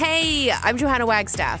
Hey, I'm Johanna Wagstaff.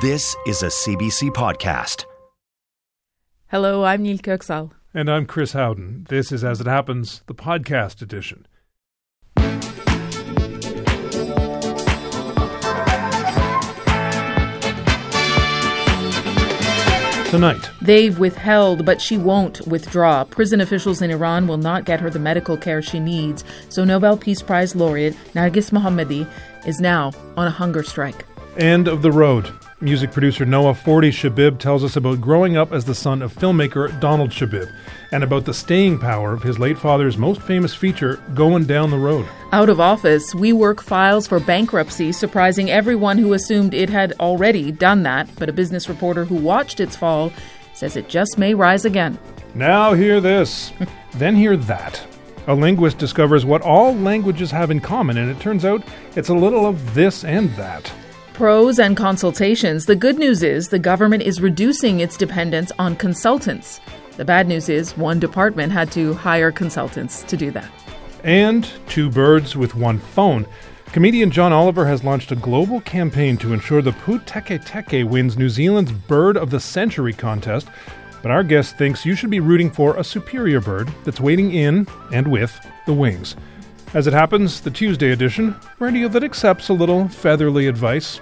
This is a CBC podcast. Hello, I'm Nil Köksal. And I'm Chris Howden. This is As It Happens, the podcast edition. Tonight, They've withheld, but she won't withdraw. Prison officials in Iran will not get her the medical care she needs, so Nobel Peace Prize laureate Narges Mohammadi is now on a hunger strike. End of the Road. Music producer Noah Forty Shebib tells us about growing up as the son of filmmaker Donald Shebib and about the staying power of his late father's most famous feature, Going Down the Road. Out of office, WeWork files for bankruptcy, surprising everyone who assumed it had already done that. But a business reporter who watched its fall says it just may rise again. Now hear this, then hear that. A linguist discovers what all languages have in common, and it turns out it's a little of this and that. Pros and consultations. The good news is the government is reducing its dependence on consultants. The bad news is one department had to hire consultants to do that. And two birds with one phone. Comedian John Oliver has launched a global campaign to ensure the Pūteketeke wins New Zealand's Bird of the Century contest. But our guest thinks you should be rooting for a superior bird that's waiting in and with the wings. As it happens, the Tuesday edition, radio that accepts a little featherly advice.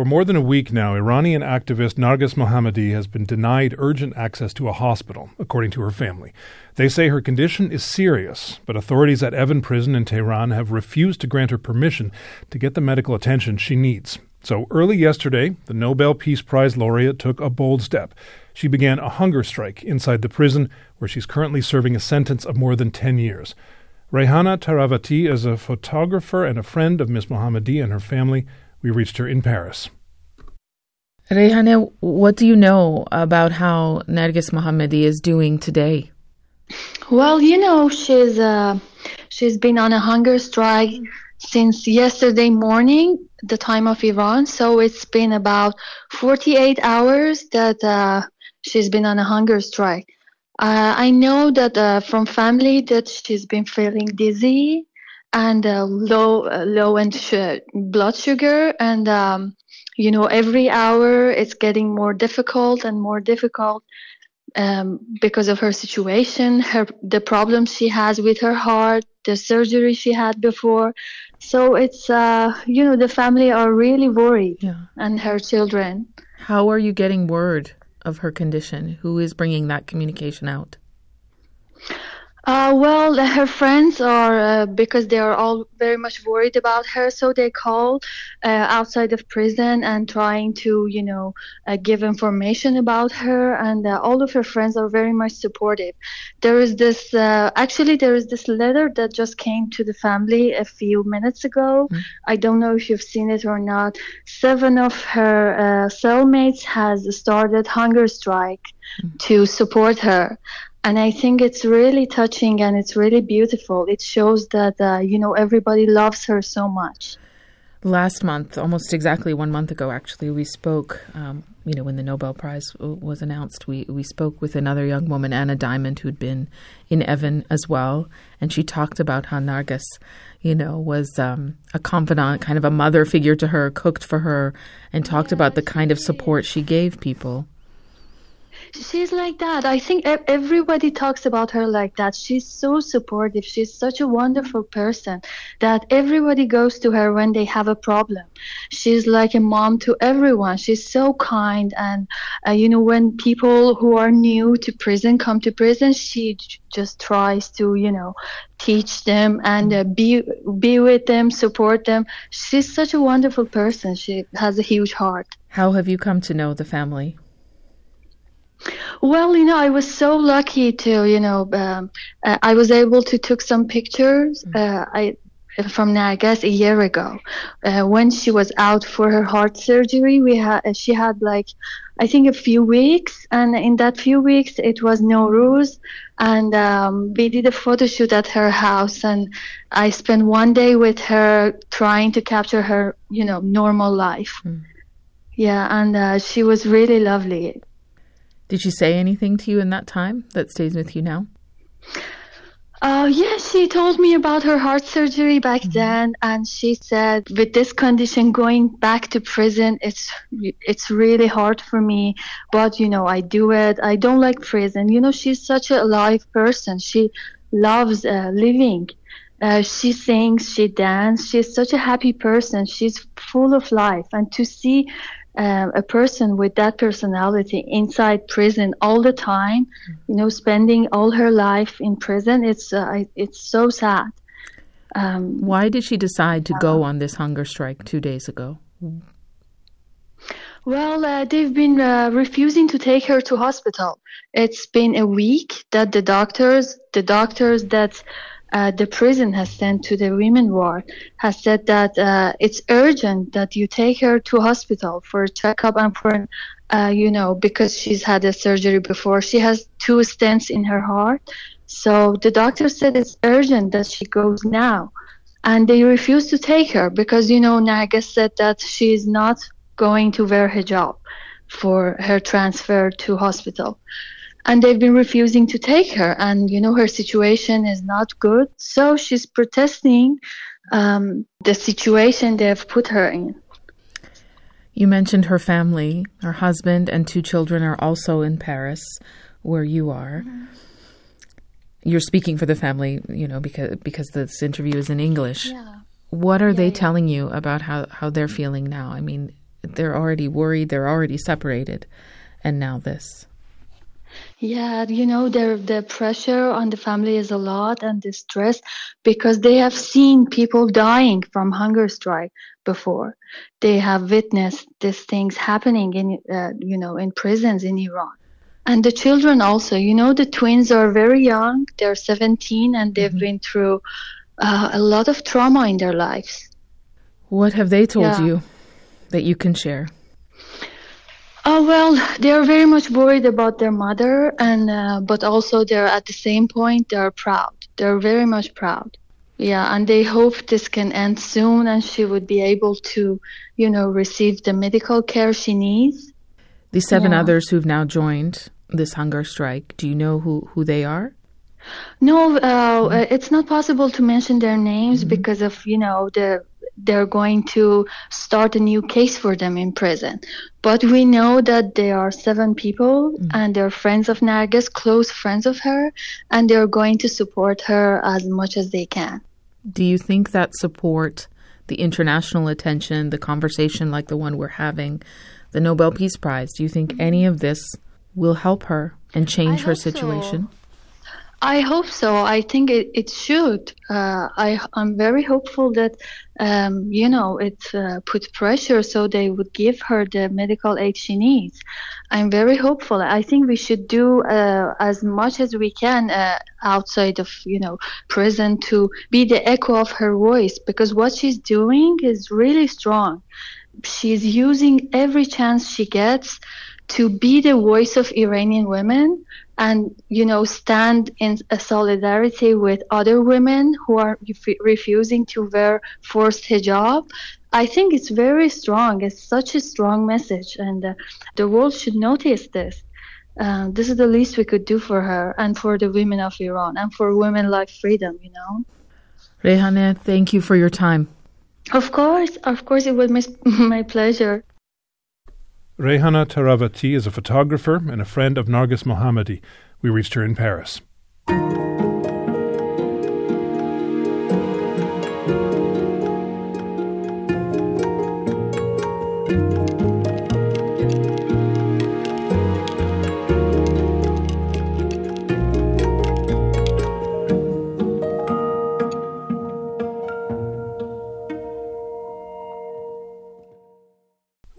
For more than a week now, Iranian activist Narges Mohammadi has been denied urgent access to a hospital, according to her family. They say her condition is serious, but authorities at Evin prison in Tehran have refused to grant her permission to get the medical attention she needs. So early yesterday, the Nobel Peace Prize laureate took a bold step. She began a hunger strike inside the prison, where she's currently serving a sentence of more than 10 years. Rehana Taravati is a photographer and a friend of Miss Mohammadi and her family. We reached her in Paris. Rehane, what do you know about how Narges Mohammadi is doing today? Well, you know, she's uh, she's been on a hunger strike since yesterday morning, the time of Iran. So it's been about 48 hours that uh, she's been on a hunger strike. Uh, I know that uh, from family that she's been feeling dizzy and uh, low uh, low and sh- blood sugar and um, you know every hour it's getting more difficult and more difficult um, because of her situation her the problems she has with her heart the surgery she had before so it's uh, you know the family are really worried Yeah. and her children How are you getting word of her condition? Who is bringing that communication out? Uh, well, her friends are uh, because they are all very much worried about her, so they call uh, outside of prison and trying to, you know, uh, give information about her. And uh, all of her friends are very much supportive. There is this, uh, actually, there is this letter that just came to the family a few minutes ago. I don't know if you've seen it or not. Seven of her uh, cellmates has started hunger strike to support her and I think it's really touching and it's really beautiful. It shows that uh, you know everybody loves her so much. Last month, almost exactly one month ago, actually, we spoke. Um, you know, when the Nobel Prize w- was announced, we we spoke with another young woman, Anna Diamond, who'd been in Evin as well, and she talked about how Narges, you know, was um, a confidant, kind of a mother figure to her, cooked for her, and talked about the kind of support she gave people. She's like that. I think everybody talks about her like that. She's so supportive. She's such a wonderful person that everybody goes to her when they have a problem. She's like a mom to everyone. She's so kind. And, uh, you know, when people who are new to prison come to prison, she just tries to, you know, teach them and uh, be, be with them, support them. She's such a wonderful person. She has a huge heart. How have you come to know the family? Well, you know, I was so lucky to, you know, um, uh, I was able to took some pictures. Uh, I from Narges a year ago uh, when she was out for her heart surgery. We had she had like I think a few weeks, and in that few weeks it was no rules, and um, we did a photo shoot at her house, and I spent one day with her trying to capture her, you know, normal life. Yeah, and uh, she was really lovely. Did she say anything to you in that time that stays with you now? Uh, yeah, she told me about her heart surgery back then, and she said, with this condition, going back to prison, it's it's really hard for me. But you know, I do it. I don't like prison. You know, she's such a alive person. She loves uh, living. Uh, she sings, she dances. She's such a happy person. She's full of life, and to see um, a person with that personality inside prison all the time, you know, spending all her life in prison, it's uh, it's so sad. Um, Why did she decide to go on this hunger strike two days ago? well, uh, they've been uh, refusing to take her to hospital. It's been a week that the doctors, the doctors that uh, the prison has sent to the women ward has said that uh, it's urgent that you take her to hospital for a checkup and for, uh, you know, because she's had a surgery before. She has two stents in her heart. So the doctor said it's urgent that she goes now. And they refused to take her because, you know, Naga said that she is not going to wear hijab for her transfer to hospital and they've been refusing to take her and you know her situation is not good so she's protesting um, the situation they've put her in You mentioned her family, her husband and two children are also in Paris, where you are. You're speaking for the family, you know, because because this interview is in English. Yeah. What are they yeah. telling you about how, how they're feeling now? I mean, they're already worried, they're already separated, and now this. Yeah, you know, the the pressure on the family is a lot and the stress because they have seen people dying from hunger strike before. They have witnessed these things happening in, uh, you know, in prisons in Iran. And the children also, you know, the twins are very young. They're 17 and they've been through uh, a lot of trauma in their lives. What have they told Yeah. you that you can share? Oh well, they are very much worried about their mother, and uh, but also they're at the same point they are proud. They're very much proud. Yeah, and they hope this can end soon, and she would be able to, you know, receive the medical care she needs. The seven Yeah. others who've now joined this hunger strike, do you know who, who they are? No, uh, uh, it's not possible to mention their names because of you know the they're going to start a new case for them in prison. But we know that there are seven people mm. and they're friends of Narges, close friends of her, and they're going to support her as much as they can. Do you think that support, the international attention, the conversation like the one we're having, the Nobel Peace Prize, do you think mm-hmm. any of this will help her and change I her situation? so. I hope so. I think it, it should. Uh, I, I'm very hopeful that, um, you know, it uh, put pressure so they would give her the medical aid she needs. I'm very hopeful. I think we should do uh, as much as we can uh, outside of, you know, prison to be the echo of her voice because what she's doing is really strong. She's using every chance she gets to be the voice of Iranian women and you know stand in a solidarity with other women who are ref- refusing to wear forced hijab i think it's very strong. It's such a strong message and uh, the world should notice this. Uh, this is the least we could do for her and for the women of iran and for women like freedom you know? Rehane, thank you for your time. of course of course it was my, my pleasure Rehana Taravati is a photographer and a friend of Narges Mohammadi. We reached her in Paris.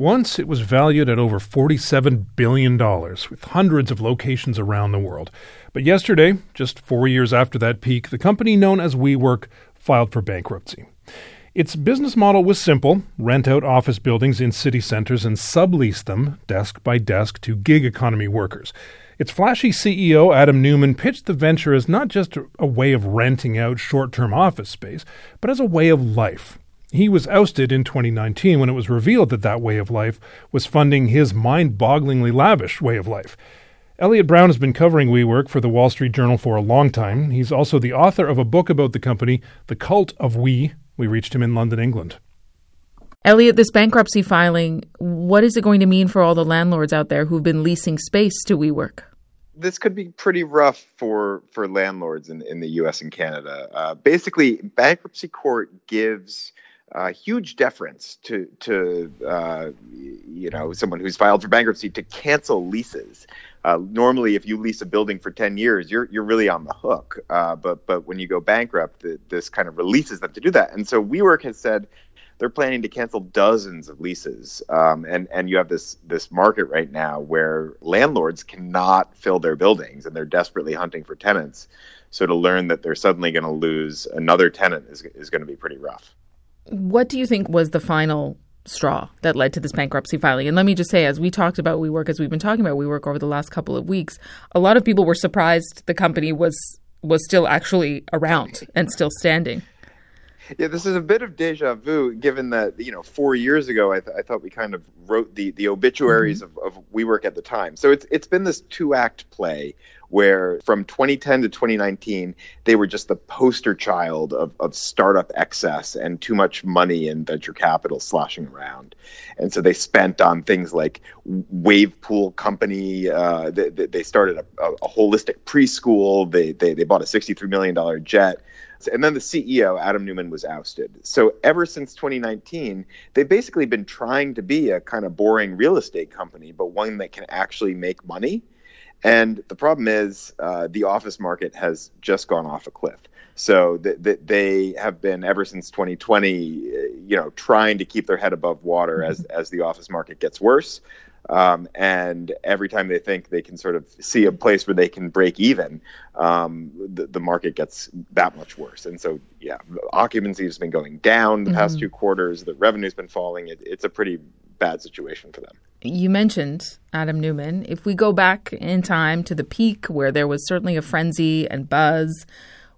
Once it was valued at over $47 billion, with hundreds of locations around the world. But yesterday, just four years after that peak, the company known as WeWork filed for bankruptcy. Its business model was simple rent out office buildings in city centers and sublease them, desk by desk, to gig economy workers. Its flashy CEO, Adam Neumann, pitched the venture as not just a way of renting out short term office space, but as a way of life he was ousted in 2019 when it was revealed that that way of life was funding his mind bogglingly lavish way of life. Eliot Brown has been covering WeWork for the Wall Street Journal for a long time. He's also the author of a book about the company, The Cult of We. We reached him in London, England. Eliot, this bankruptcy filing, what is it going to mean for all the landlords out there who've been leasing space to WeWork? this could be pretty rough for for landlords in, in the U.S. and Canada. Uh, basically, bankruptcy court gives uh, huge deference to to uh, you know someone who's filed for bankruptcy to cancel leases. Uh, normally, if you lease a building for ten years, you're you're really on the hook. Uh, but but when you go bankrupt, the, this kind of releases them to do that. And so WeWork has said they're planning to cancel dozens of leases. Um, and and you have this this market right now where landlords cannot fill their buildings, and they're desperately hunting for tenants. So to learn that they're suddenly going to lose another tenant is is going to be pretty rough. What do you think was the final straw that led to this bankruptcy filing? And let me just say, as we talked about WeWork, as we've been talking about WeWork over the last couple of weeks, a lot of people were surprised the company was was still actually around and still standing. Yeah, this is a bit of deja vu, given that you know four years ago I, th- I thought we kind of wrote the the obituaries mm-hmm. of, of WeWork at the time. So it's it's been this two act play where from 2010 to 2019 they were just the poster child of, of startup excess and too much money and venture capital sloshing around and so they spent on things like wave pool company uh, they, they started a, a, holistic preschool they, they, they bought a $63 million jet and then the CEO, Adam Neumann, was ousted. So ever since 2019, they've basically been trying to be a kind of boring real estate company, but one that can actually make money. And the problem is uh, the office market has just gone off a cliff. So that th- they have been ever since 2020, you know, trying to keep their head above water as as the office market gets worse. Um, and every time they think they can sort of see a place where they can break even, um, the, the, market gets that much worse. And so, yeah, occupancy has been going down the mm-hmm. past two quarters. The revenue's been falling. It, it's a pretty bad situation for them. You mentioned Adam Neumann. If we go back in time to the peak where there was certainly a frenzy and buzz,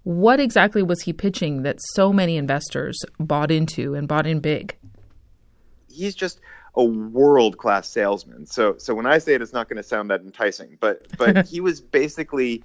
what exactly was he pitching that so many investors bought into and bought in big? He's just a world class salesman. So so when I say it, it's not going to sound that enticing, but but he was basically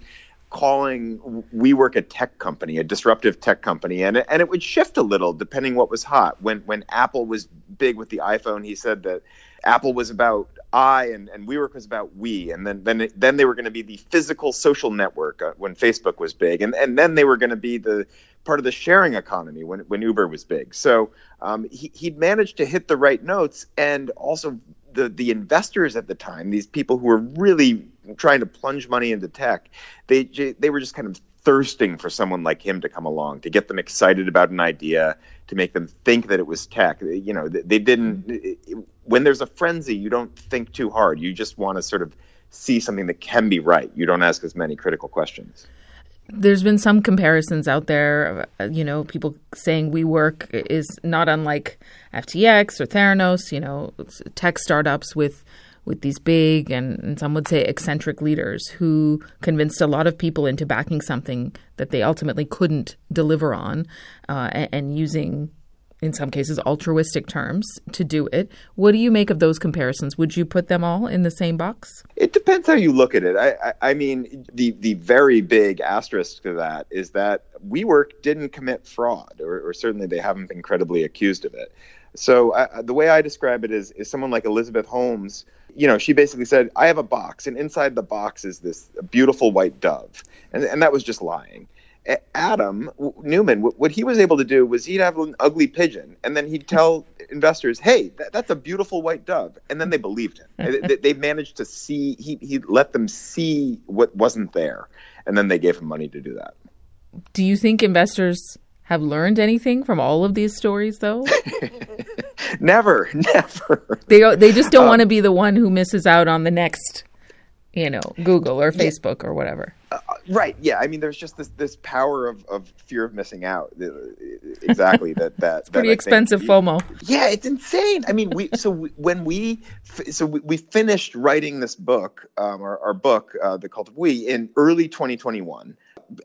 calling WeWork a tech company, a disruptive tech company, and and it would shift a little depending what was hot. When when Apple was big with the iPhone, he said that Apple was about I and, and WeWork was about we, and then then then they were going to be the physical social network uh, when Facebook was big, and and then they were going to be the part of the sharing economy when when Uber was big. So um, he he'd managed to hit the right notes, and also the the investors at the time, these people who were really trying to plunge money into tech, they they were just kind of thirsting for someone like him to come along to get them excited about an idea to make them think that it was tech. You know they didn't mm-hmm. when there's a frenzy you don't think too hard. You just want to sort of see something that can be right. You don't ask as many critical questions there's been some comparisons out there, uh, you know, people saying WeWork is not unlike FTX or Theranos, you know, tech startups with with these big and, and some would say eccentric leaders who convinced a lot of people into backing something that they ultimately couldn't deliver on uh, and, and using in some cases altruistic terms to do it. What do you make of those comparisons? Would you put them all in the same box? It depends how you look at it. I, I, I mean, the the very big asterisk to that is that WeWork didn't commit fraud, or, or certainly they haven't been credibly accused of it. So I, the way I describe it is, is someone like Elizabeth Holmes. You know, she basically said, "I have a box, and inside the box is this beautiful white dove," and and that was just lying. Adam Neumann, what he was able to do was he'd have an ugly pigeon, and then he'd tell investors, "Hey, that, that's a beautiful white dove," and then they believed him. they, they managed to see he he let them see what wasn't there, and then they gave him money to do that. Do you think investors have learned anything from all of these stories, though? never, never. They they just don't um, want to be the one who misses out on the next you know google or facebook yeah. or whatever uh, right yeah i mean there's just this this power of, of fear of missing out exactly that that it's pretty that expensive think, fomo. Yeah it's insane. I mean we so we, when we so we, we, finished writing this book um, our, our book uh, the cult of we in early 2021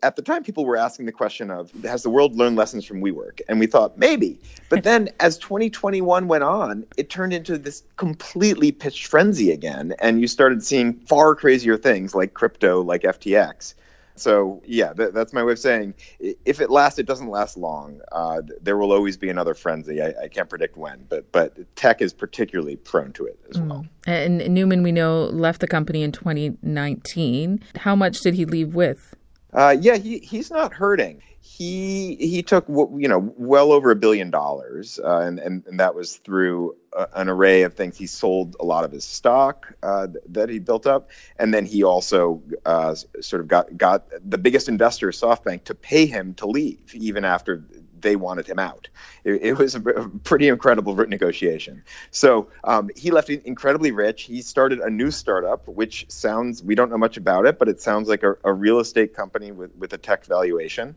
at the time, people were asking the question of, has the world learned lessons from WeWork? And we thought maybe. But then as 2021 went on, it turned into this completely pitched frenzy again. And you started seeing far crazier things like crypto, like FTX. So yeah, th- that's my way of saying if it lasts, it doesn't last long. Uh, there will always be another frenzy. I, I, can't predict when, but but tech is particularly prone to it as mm. well. And Neumann, we know, left the company in 2019. How much did he leave with? Uh, yeah, he, he's not hurting. He he took you know well over a billion dollars, uh, and, and and that was through an array of things. He sold a lot of his stock uh, that he built up, and then he also uh, sort of got got the biggest investor, SoftBank, to pay him to leave even after they wanted him out. It, it was a, pretty incredible negotiation. So um, he left incredibly rich. He started a new startup, which sounds we don't know much about it, but it sounds like a, a real estate company with with a tech valuation.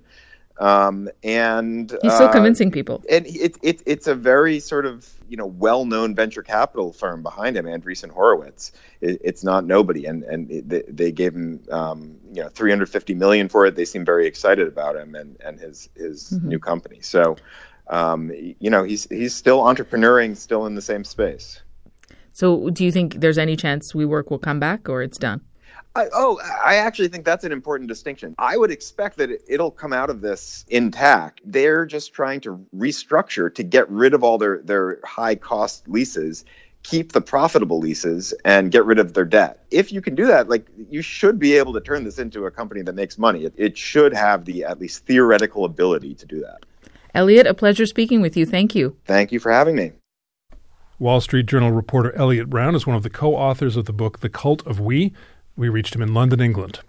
Um, and he's still uh, convincing people. And it, it, it's a very sort of you know well-known venture capital firm behind him, Andreessen Horowitz. It, it's not nobody, and and it, they gave him um, you know 350 million for it. They seem very excited about him and and his his mm-hmm. new company. So. Um, you know, he's he's still entrepreneuring, still in the same space. So, do you think there's any chance WeWork will come back, or it's done? I, oh, I actually think that's an important distinction. I would expect that it'll come out of this intact. They're just trying to restructure to get rid of all their, their high cost leases, keep the profitable leases, and get rid of their debt. If you can do that, like you should be able to turn this into a company that makes money. It, it should have the at least theoretical ability to do that. Eliot, a pleasure speaking with you. Thank you. Thank you for having me. Wall Street Journal reporter Eliot Brown is one of the co authors of the book The Cult of We. We reached him in London, England.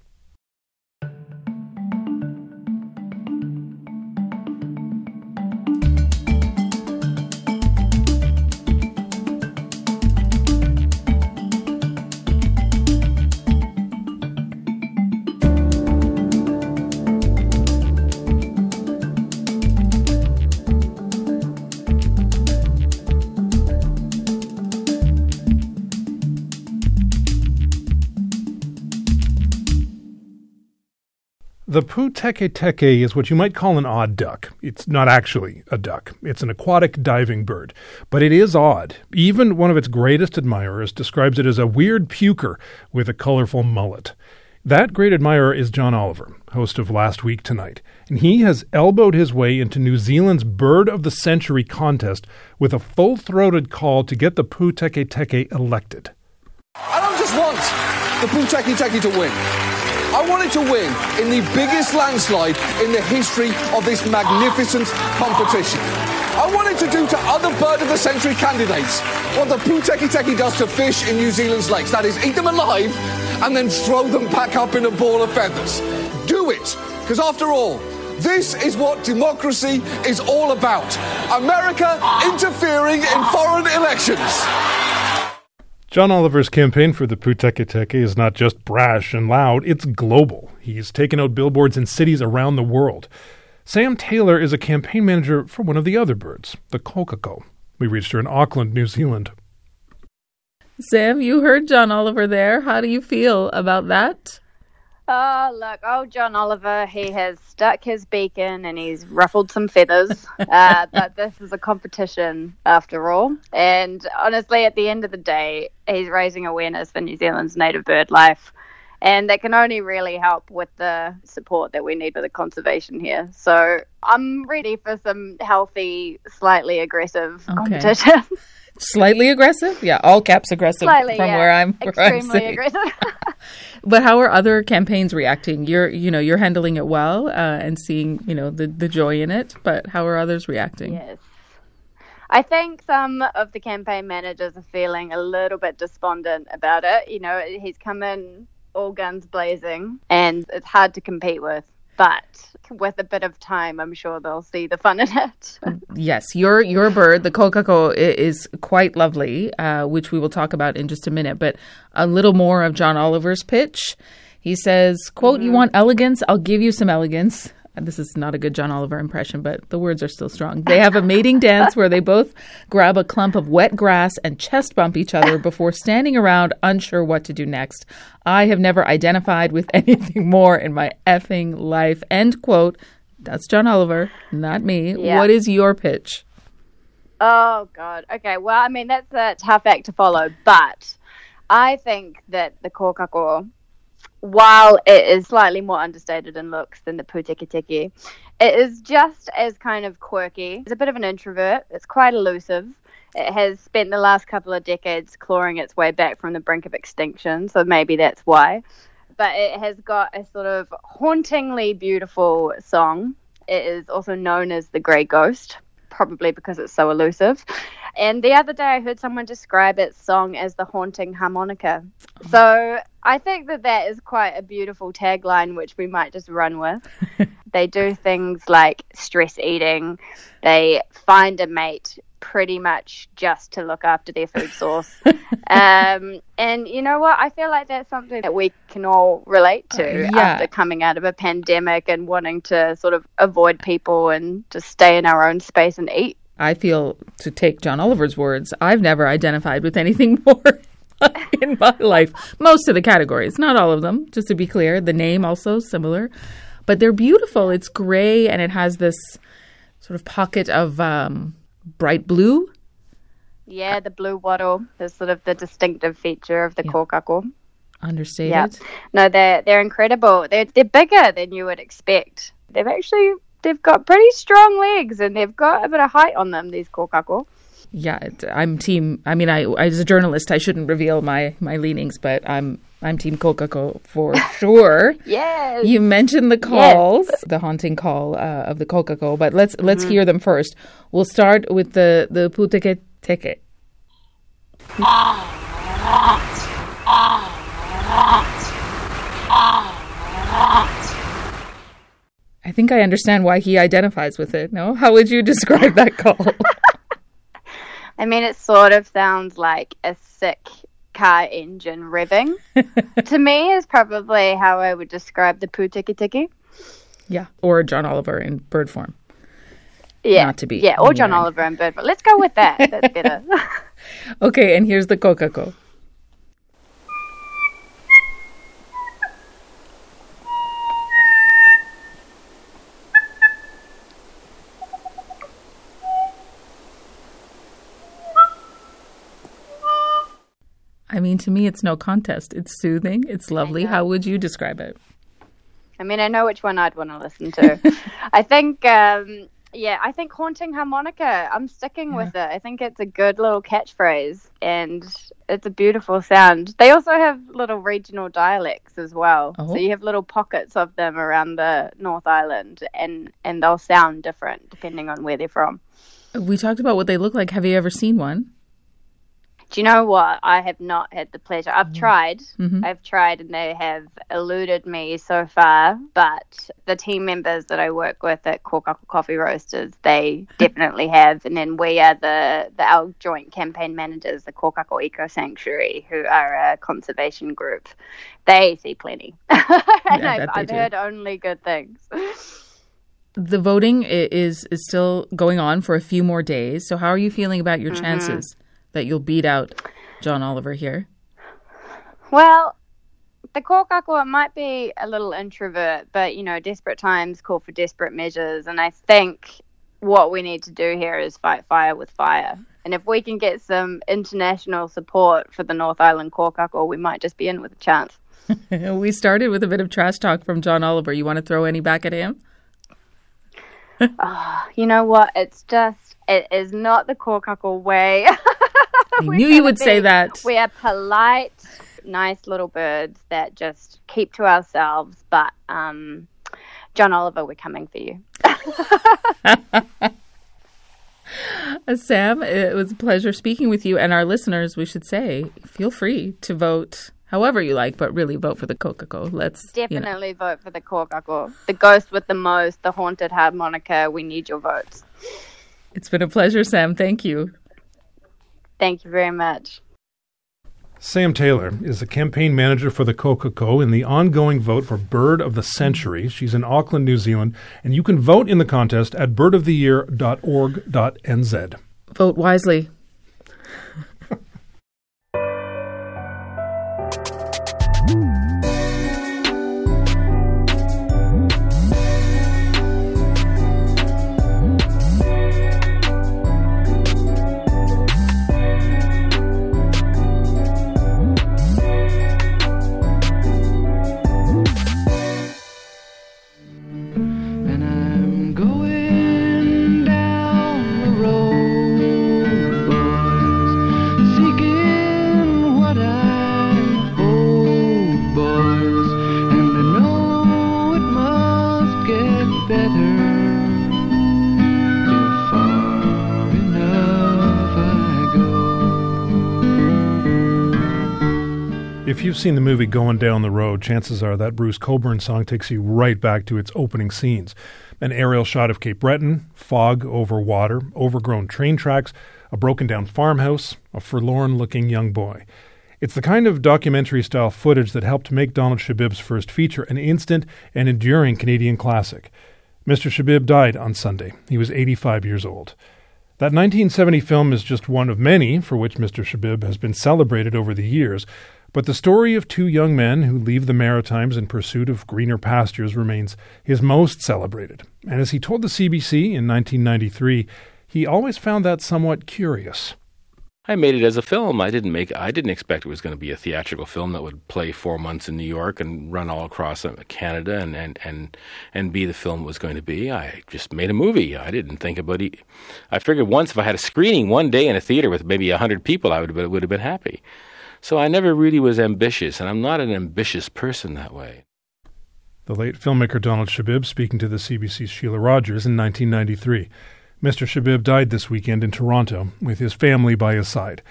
The Pūteketeke is what you might call an odd duck. It's not actually a duck. It's an aquatic diving bird. But it is odd. Even one of its greatest admirers describes it as a weird puker with a colorful mullet. That great admirer is John Oliver, host of Last Week Tonight, and he has elbowed his way into New Zealand's Bird of the Century contest with a full throated call to get the Pūteketeke elected. I don't just want the Pūteketeke to win. I wanted to win in the biggest landslide in the history of this magnificent competition. I wanted to do to other bird of the century candidates what the Pūteketeke does to fish in New Zealand's lakes. That is, eat them alive and then throw them back up in a ball of feathers. Do it, because after all, this is what democracy is all about. America interfering in foreign elections. John Oliver's campaign for the Pūteketeke is not just brash and loud, it's global. He's taken out billboards in cities around the world. Sam Taylor is a campaign manager for one of the other birds, the kokako. We reached her in Auckland, New Zealand. Sam, you heard John Oliver there. How do you feel about that? Oh, look, old John Oliver, he has stuck his beak in and he's ruffled some feathers. uh, but this is a competition after all. And honestly, at the end of the day, he's raising awareness for New Zealand's native bird life. And that can only really help with the support that we need for the conservation here. So I'm ready for some healthy, slightly aggressive Okay. competition. Slightly aggressive? Yeah, all caps aggressive slightly, from yeah. where I'm where I'm extremely aggressive. But how are other campaigns reacting? You're you know, you're handling it well uh, and seeing, you know, the the joy in it, but how are others reacting? Yes. I think some of the campaign managers are feeling a little bit despondent about it. You know, he's come in all guns blazing and it's hard to compete with. But with a bit of time, I'm sure they'll see the fun in it. Yes, your your bird, the kokako, is quite lovely, uh, which we will talk about in just a minute. But a little more of John Oliver's pitch. He says, "quote You want elegance? I'll give you some elegance." This is not a good John Oliver impression, but the words are still strong. They have a mating dance where they both grab a clump of wet grass and chest bump each other before standing around unsure what to do next. I have never identified with anything more in my effing life. End quote. That's John Oliver, not me. Yeah. What is your pitch? Oh God. Okay. Well, I mean that's a tough act to follow, but I think that the kokako, while it is slightly more understated in looks than the pūteketeke, it is just as kind of quirky. It's a bit of an introvert. It's quite elusive. It has spent the last couple of decades clawing its way back from the brink of extinction, so maybe that's why. But it has got a sort of hauntingly beautiful song. It is also known as the Grey Ghost, probably because it's so elusive. And the other day I heard someone describe its song as the haunting harmonica. So I think that that is quite a beautiful tagline, which we might just run with. they do things like stress eating, they find a mate pretty much just to look after their food source. um, and you know what? I feel like that's something that we can all relate to Uh, yeah. after coming out of a pandemic and wanting to sort of avoid people and just stay in our own space and eat. I feel, to take John Oliver's words, I've never identified with anything more in my life. Most of the categories, not all of them, just to be clear. The name also similar, but they're beautiful. It's gray and it has this sort of pocket of um, bright blue. Yeah, the blue wattle is sort of the distinctive feature of the kokako. Understated. Yeah. No, they're they're incredible. They're they're bigger than you would expect. They've actually they've got pretty strong legs and they've got a bit of height on them. These kokako. Yeah, I'm team. I mean, I as a journalist, I shouldn't reveal my my leanings, but I'm I'm team Kokako for sure. Yes. You mentioned the calls, the haunting call uh, of the Kokako, but let's let's hear them first. We'll start with the the puteke teke. I think I understand why he identifies with it. No, how would you describe that call? I mean, it sort of sounds like a sick car engine revving. to me, is probably how I would describe the pūteketeke. yeah, or John Oliver in bird form. Yeah, Not to be Yeah, or John. Oliver in Bird. But let's go with that. That's better. Okay, and here's the Kokako. I mean, to me, it's no contest. It's soothing. It's lovely. How would you describe it? I mean, I know which one I'd want to listen to. I think, um, yeah, I think haunting harmonica. I'm sticking with it. I think it's a good little catchphrase, and it's a beautiful sound. They also have little regional dialects as well. Oh. So you have little pockets of them around the North Island, and and they'll sound different depending on where they're from. We talked about what they look like. Have you ever seen one? Do you know what? I have not had the pleasure. I've tried. Mhm. I've tried, and they have eluded me so far. But the team members that I work with at Kokako Coffee Roasters, they definitely have. And then we are the, the our joint campaign managers, the Kokako Eco Sanctuary, who are a conservation group. They see plenty, and Yeah, I've, I've heard only good things. The voting is is still going on for a few more days. So, how are you feeling about your chances that you'll beat out John Oliver here? Well, the it might be a little introvert, but you know, desperate times call for desperate measures, and I think what we need to do here is fight fire with fire. And if we can get some international support for the North Island Kokako, we might just be in with a chance. we started with a bit of trash talk from John Oliver. You want to throw any back at him? oh, you know what? It's just it is not the kōkako way. I knew you would be, say that. We are polite, nice little birds that just keep to ourselves. But um, John Oliver, we're coming for you. Uh, Sam, it was a pleasure speaking with you. And our listeners, we should say, feel free to vote however you like, but really vote for the kokako. Let's definitely you know. vote for the kokako. The ghost with the most, the haunted harmonica. We need your votes. It's been a pleasure, Sam. Thank you. Thank you very much. Sam Taylor is the campaign manager for the kōkako in the ongoing vote for Bird of the Century. She's in Auckland, New Zealand, and you can vote in the contest at birdoftheyear.org.nz. Vote wisely. You've seen the movie Going Down the Road, chances are that Bruce Cockburn song takes you right back to its opening scenes. An aerial shot of Cape Breton, fog over water, overgrown train tracks, a broken down farmhouse, a forlorn looking young boy. It's the kind of documentary style footage that helped make Donald Shebib's first feature an instant and enduring Canadian classic. Mr. Shebib died on Sunday. He was 85 years old. That 1970 film is just one of many for which Mr. Shebib has been celebrated over the years. But the story of two young men who leave the Maritimes in pursuit of greener pastures remains his most celebrated. And as he told the CBC in 1993, he always found that somewhat curious. I made it as a film. I didn't make. I didn't expect it was going to be a theatrical film that would play four months in New York and run all across uh, Canada and and and and be the film it was going to be. I just made a movie. I didn't think about it. I figured once if I had a screening one day in a theater with maybe hundred people, I would have would have been happy. So I never really was ambitious, and I'm not an ambitious person that way. The late filmmaker Donald Shebib speaking to the CBC's Shelagh Rogers in 1993. Mr. Shebib died this weekend in Toronto with his family by his side.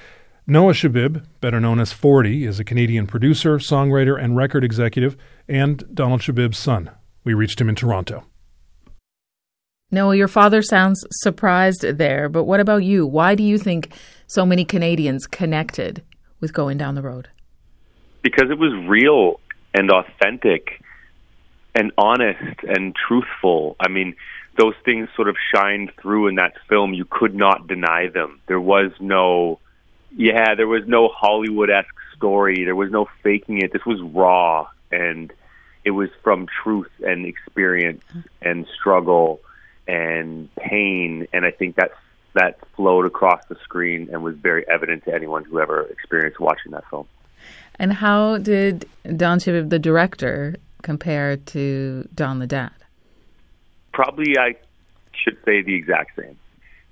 Noah Shebib, better known as 40, is a Canadian producer, songwriter, and record executive, and Donald Shebib's son. We reached him in Toronto. Noah, your father sounds surprised there, but what about you? Why do you think so many Canadians connected with going down the road? Because it was real and authentic and honest and truthful. I mean, those things sort of shined through in that film. You could not deny them. There was no, yeah, there was no Hollywood esque story. There was no faking it. This was raw and it was from truth and experience uh-huh. and struggle and pain. And I think that's that flowed across the screen and was very evident to anyone who ever experienced watching that film. And how did Don Shebib, the director, compare to Don the dad? Probably, I should say the exact same.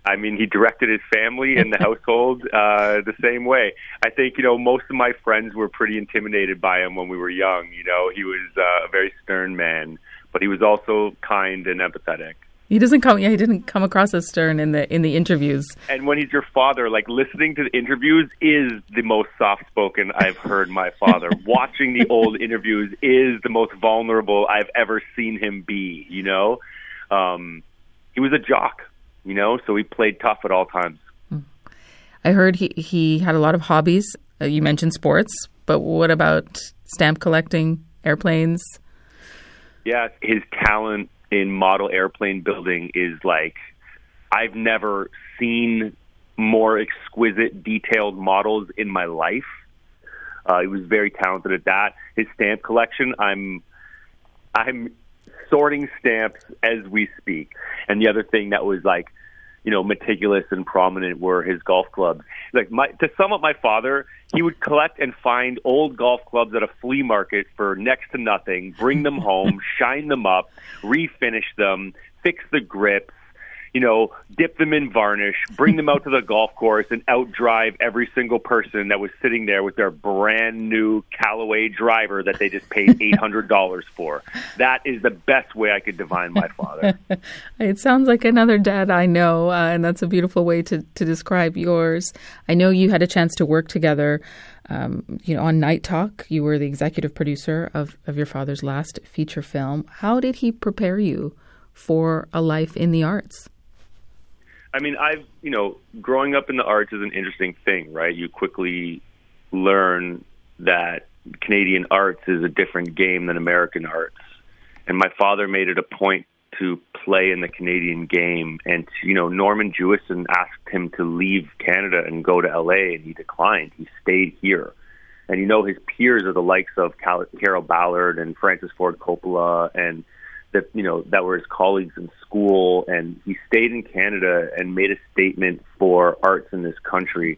I mean, he directed his family and the household uh, the same way. I think, you know, most of my friends were pretty intimidated by him when we were young. You know, he was uh, a very stern man, but he was also kind and empathetic. He doesn't come. Yeah, he didn't come across as stern in the in the interviews. And when he's your father, like listening to the interviews is the most soft spoken I've heard my father. Watching the old interviews is the most vulnerable I've ever seen him be. You know, um, he was a jock. You know, so he played tough at all times. I heard he he had a lot of hobbies. Uh, you mentioned sports, but what about stamp collecting, airplanes? Yeah, his talent in model airplane building is like I've never seen more exquisite, detailed models in my life. Uh, he was very talented at that. His stamp collection, I'm, I'm sorting stamps as we speak. And the other thing that was like you know, meticulous and prominent were his golf clubs. Like my, to sum up my father, he would collect and find old golf clubs at a flea market for next to nothing, bring them home, shine them up, refinish them, fix the grips, you know, dip them in varnish, bring them out to the golf course, and outdrive every single person that was sitting there with their brand new Callaway driver that they just paid eight hundred dollars for. That is the best way I could divine my father. it sounds like another dad I know, uh, and that's a beautiful way to to describe yours. I know you had a chance to work together. Um, you know, on Night Talk, you were the executive producer of, of your father's last feature film. How did he prepare you for a life in the arts? I mean, I've you know, growing up in the arts is an interesting thing, right? You quickly learn that Canadian arts is a different game than American arts, and my father made it a point to play in the Canadian game. And you know, Norman Jewison asked him to leave Canada and go to LA, and he declined. He stayed here. And you know, his peers are the likes of Carroll Ballard and Francis Ford Coppola and that you know that were his colleagues in school, and he stayed in Canada and made a statement for arts in this country,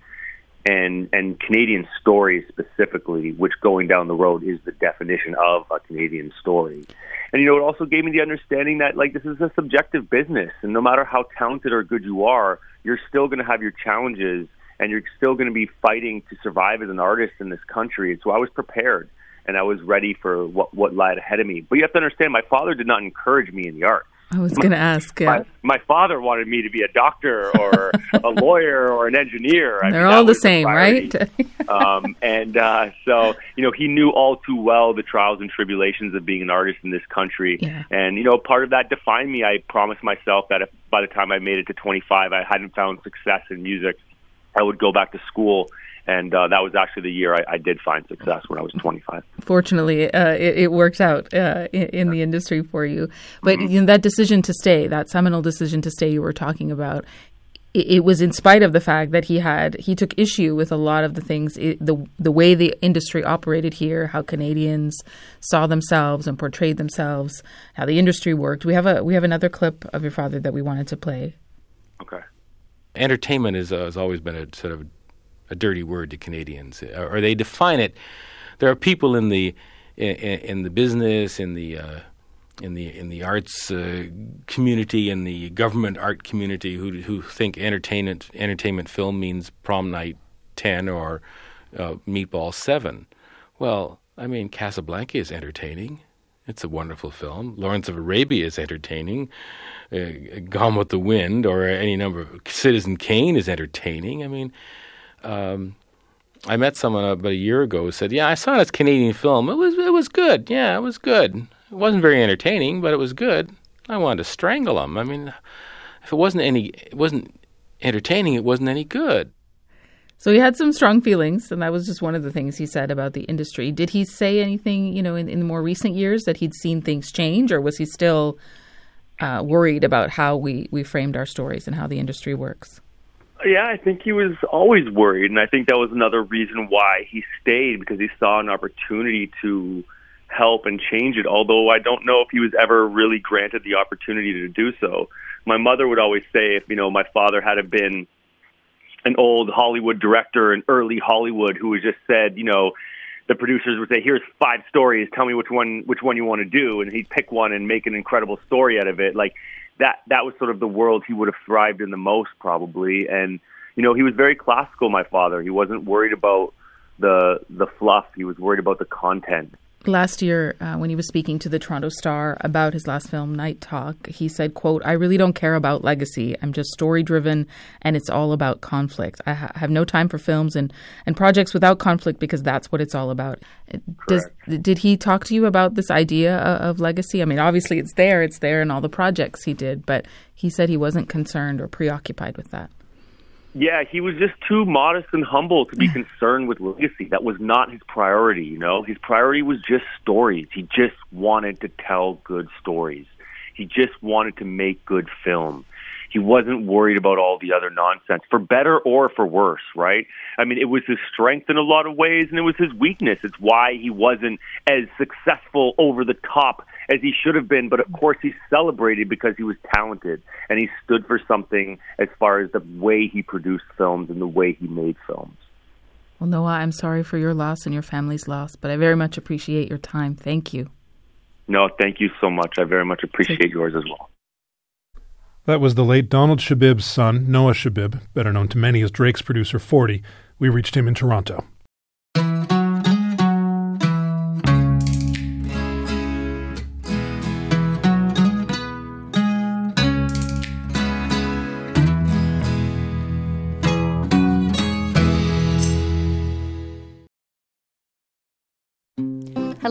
and and Canadian stories specifically, which going down the road is the definition of a Canadian story. And you know, it also gave me the understanding that like this is a subjective business, and no matter how talented or good you are, you're still going to have your challenges, and you're still going to be fighting to survive as an artist in this country. And so I was prepared and I was ready for what what lied ahead of me. But you have to understand, my father did not encourage me in the arts. I was going to ask. Yeah. My, my, father wanted me to be a doctor or a lawyer or an engineer. I They're mean, all the same, right? um, and uh, so, you know, he knew all too well the trials and tribulations of being an artist in this country. Yeah. And, you know, part of that defined me. I promised myself that if by the time I made it to 25, I hadn't found success in music, I would go back to school and uh, that was actually the year I, I, did find success when I was 25. Fortunately, uh, it, it, worked out uh, in, in, the industry for you. But mm-hmm. you know, that decision to stay, that seminal decision to stay, you were talking about. It, it was in spite of the fact that he had he took issue with a lot of the things it, the the way the industry operated here, how Canadians saw themselves and portrayed themselves, how the industry worked. We have a we have another clip of your father that we wanted to play. Okay entertainment is, uh, has always been a sort of a dirty word to Canadians, or they define it. There are people in the in, in the business, in the uh, in the in the arts uh, community, in the government art community, who who think entertainment entertainment film means prom night ten or uh, meatball seven. Well, I mean, Casablanca is entertaining. It's a wonderful film. Lawrence of Arabia is entertaining. Uh, Gone with the Wind, or any number of Citizen Kane is entertaining. I mean, um, I met someone about a year ago who said, "Yeah, I saw this Canadian film. It was it was good. Yeah, it was good. It wasn't very entertaining, but it was good. I wanted to strangle him. I mean, if it wasn't any, it wasn't entertaining. It wasn't any good." So he had some strong feelings, and that was just one of the things he said about the industry. Did he say anything, you know, in, in the more recent years that he'd seen things change, or was he still uh, worried about how we, we framed our stories and how the industry works? Yeah, I think he was always worried, and I think that was another reason why he stayed because he saw an opportunity to help and change it. Although I don't know if he was ever really granted the opportunity to do so. My mother would always say, if you know, my father had been an old Hollywood director in early Hollywood who was just said, you know, the producers would say, "Here's five stories. Tell me which one which one you want to do," and he'd pick one and make an incredible story out of it. Like that that was sort of the world he would have thrived in the most probably. And you know he was very classical my father. He wasn't worried about the the fluff. He was worried about the content last year uh, when he was speaking to the Toronto Star about his last film Night Talk he said quote I really don't care about legacy. I'm just story driven and it's all about conflict. I ha- have no time for films and and projects without conflict because that's what it's all about. Does, did he talk to you about this idea of, of legacy? I mean obviously it's there it's there in all the projects he did but he said he wasn't concerned or preoccupied with that yeah, he was just too modest and humble to be concerned with legacy. That was not his priority, you know. His priority was just stories. He just wanted to tell good stories. He just wanted to make good film. He wasn't worried about all the other nonsense, for better or for worse, right? I mean, it was his strength in a lot of ways, and it was his weakness. It's why he wasn't as successful over the top as he should have been. But of course, he's celebrated because he was talented and he stood for something as far as the way he produced films and the way he made films. Well, Noah, I'm sorry for your loss and your family's loss, but I very much appreciate your time. Thank you. No, thank you so much. I very much appreciate yours as well. That was the late Donald Shebib's son, Noah Shebib, better known to many as Drake's producer 40. We reached him in Toronto.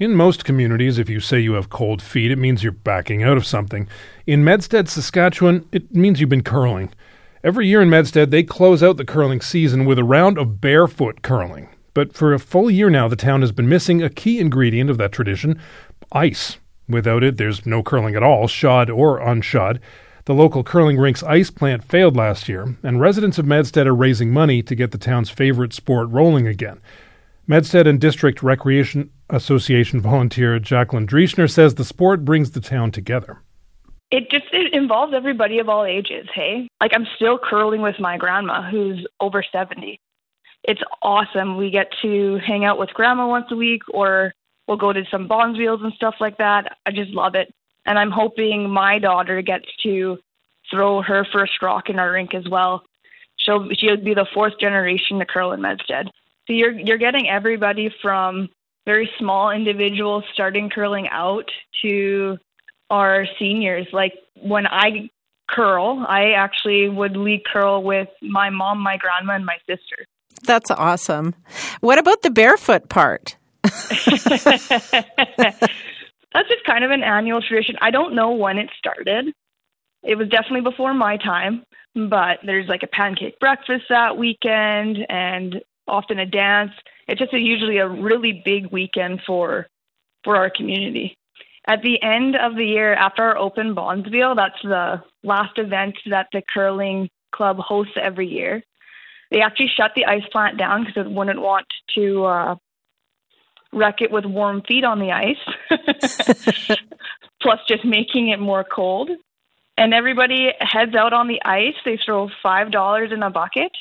In most communities, if you say you have cold feet, it means you're backing out of something. In Medstead, Saskatchewan, it means you've been curling. Every year in Medstead, they close out the curling season with a round of barefoot curling. But for a full year now, the town has been missing a key ingredient of that tradition ice. Without it, there's no curling at all, shod or unshod. The local curling rink's ice plant failed last year, and residents of Medstead are raising money to get the town's favorite sport rolling again. Medstead and District Recreation Association volunteer Jacqueline Dreschner says the sport brings the town together. It just it involves everybody of all ages, hey? Like I'm still curling with my grandma who's over 70. It's awesome. We get to hang out with grandma once a week or we'll go to some bonspiels and stuff like that. I just love it. And I'm hoping my daughter gets to throw her first rock in our rink as well. She'll she'll be the fourth generation to curl in Medstead. So you're you're getting everybody from very small individuals starting curling out to our seniors. Like when I curl, I actually would lead curl with my mom, my grandma, and my sister. That's awesome. What about the barefoot part? That's just kind of an annual tradition. I don't know when it started. It was definitely before my time, but there's like a pancake breakfast that weekend and often a dance. It's just a, usually a really big weekend for for our community. At the end of the year, after our open bonspiel, that's the last event that the curling club hosts every year. They actually shut the ice plant down because they wouldn't want to uh, wreck it with warm feet on the ice, plus just making it more cold. And everybody heads out on the ice. They throw five dollars in a bucket,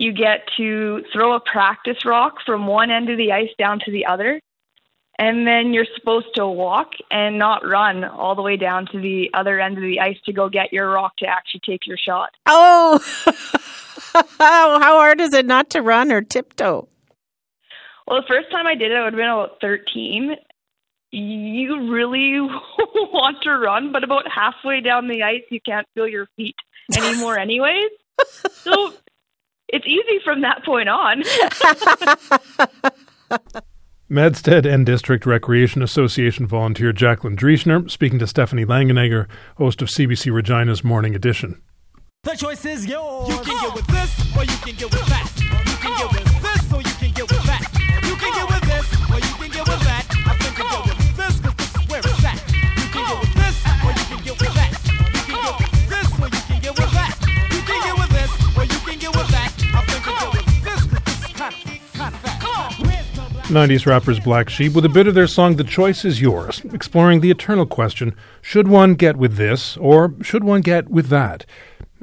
you get to throw a practice rock from one end of the ice down to the other. And then you're supposed to walk and not run all the way down to the other end of the ice to go get your rock to actually take your shot. Oh, how hard is it not to run or tiptoe? Well, the first time I did it, I would have been about 13. You really want to run, but about halfway down the ice, you can't feel your feet anymore, anyways. so it's easy from that point on. Medstead and District Recreation Association volunteer Jacqueline Dreschner speaking to Stefani Langenegger, host of CBC Regina's Morning Edition. The choice is yours. You can get with this or you can get with that. 90s rappers Black Sheep with a bit of their song The Choice Is Yours, exploring the eternal question should one get with this or should one get with that?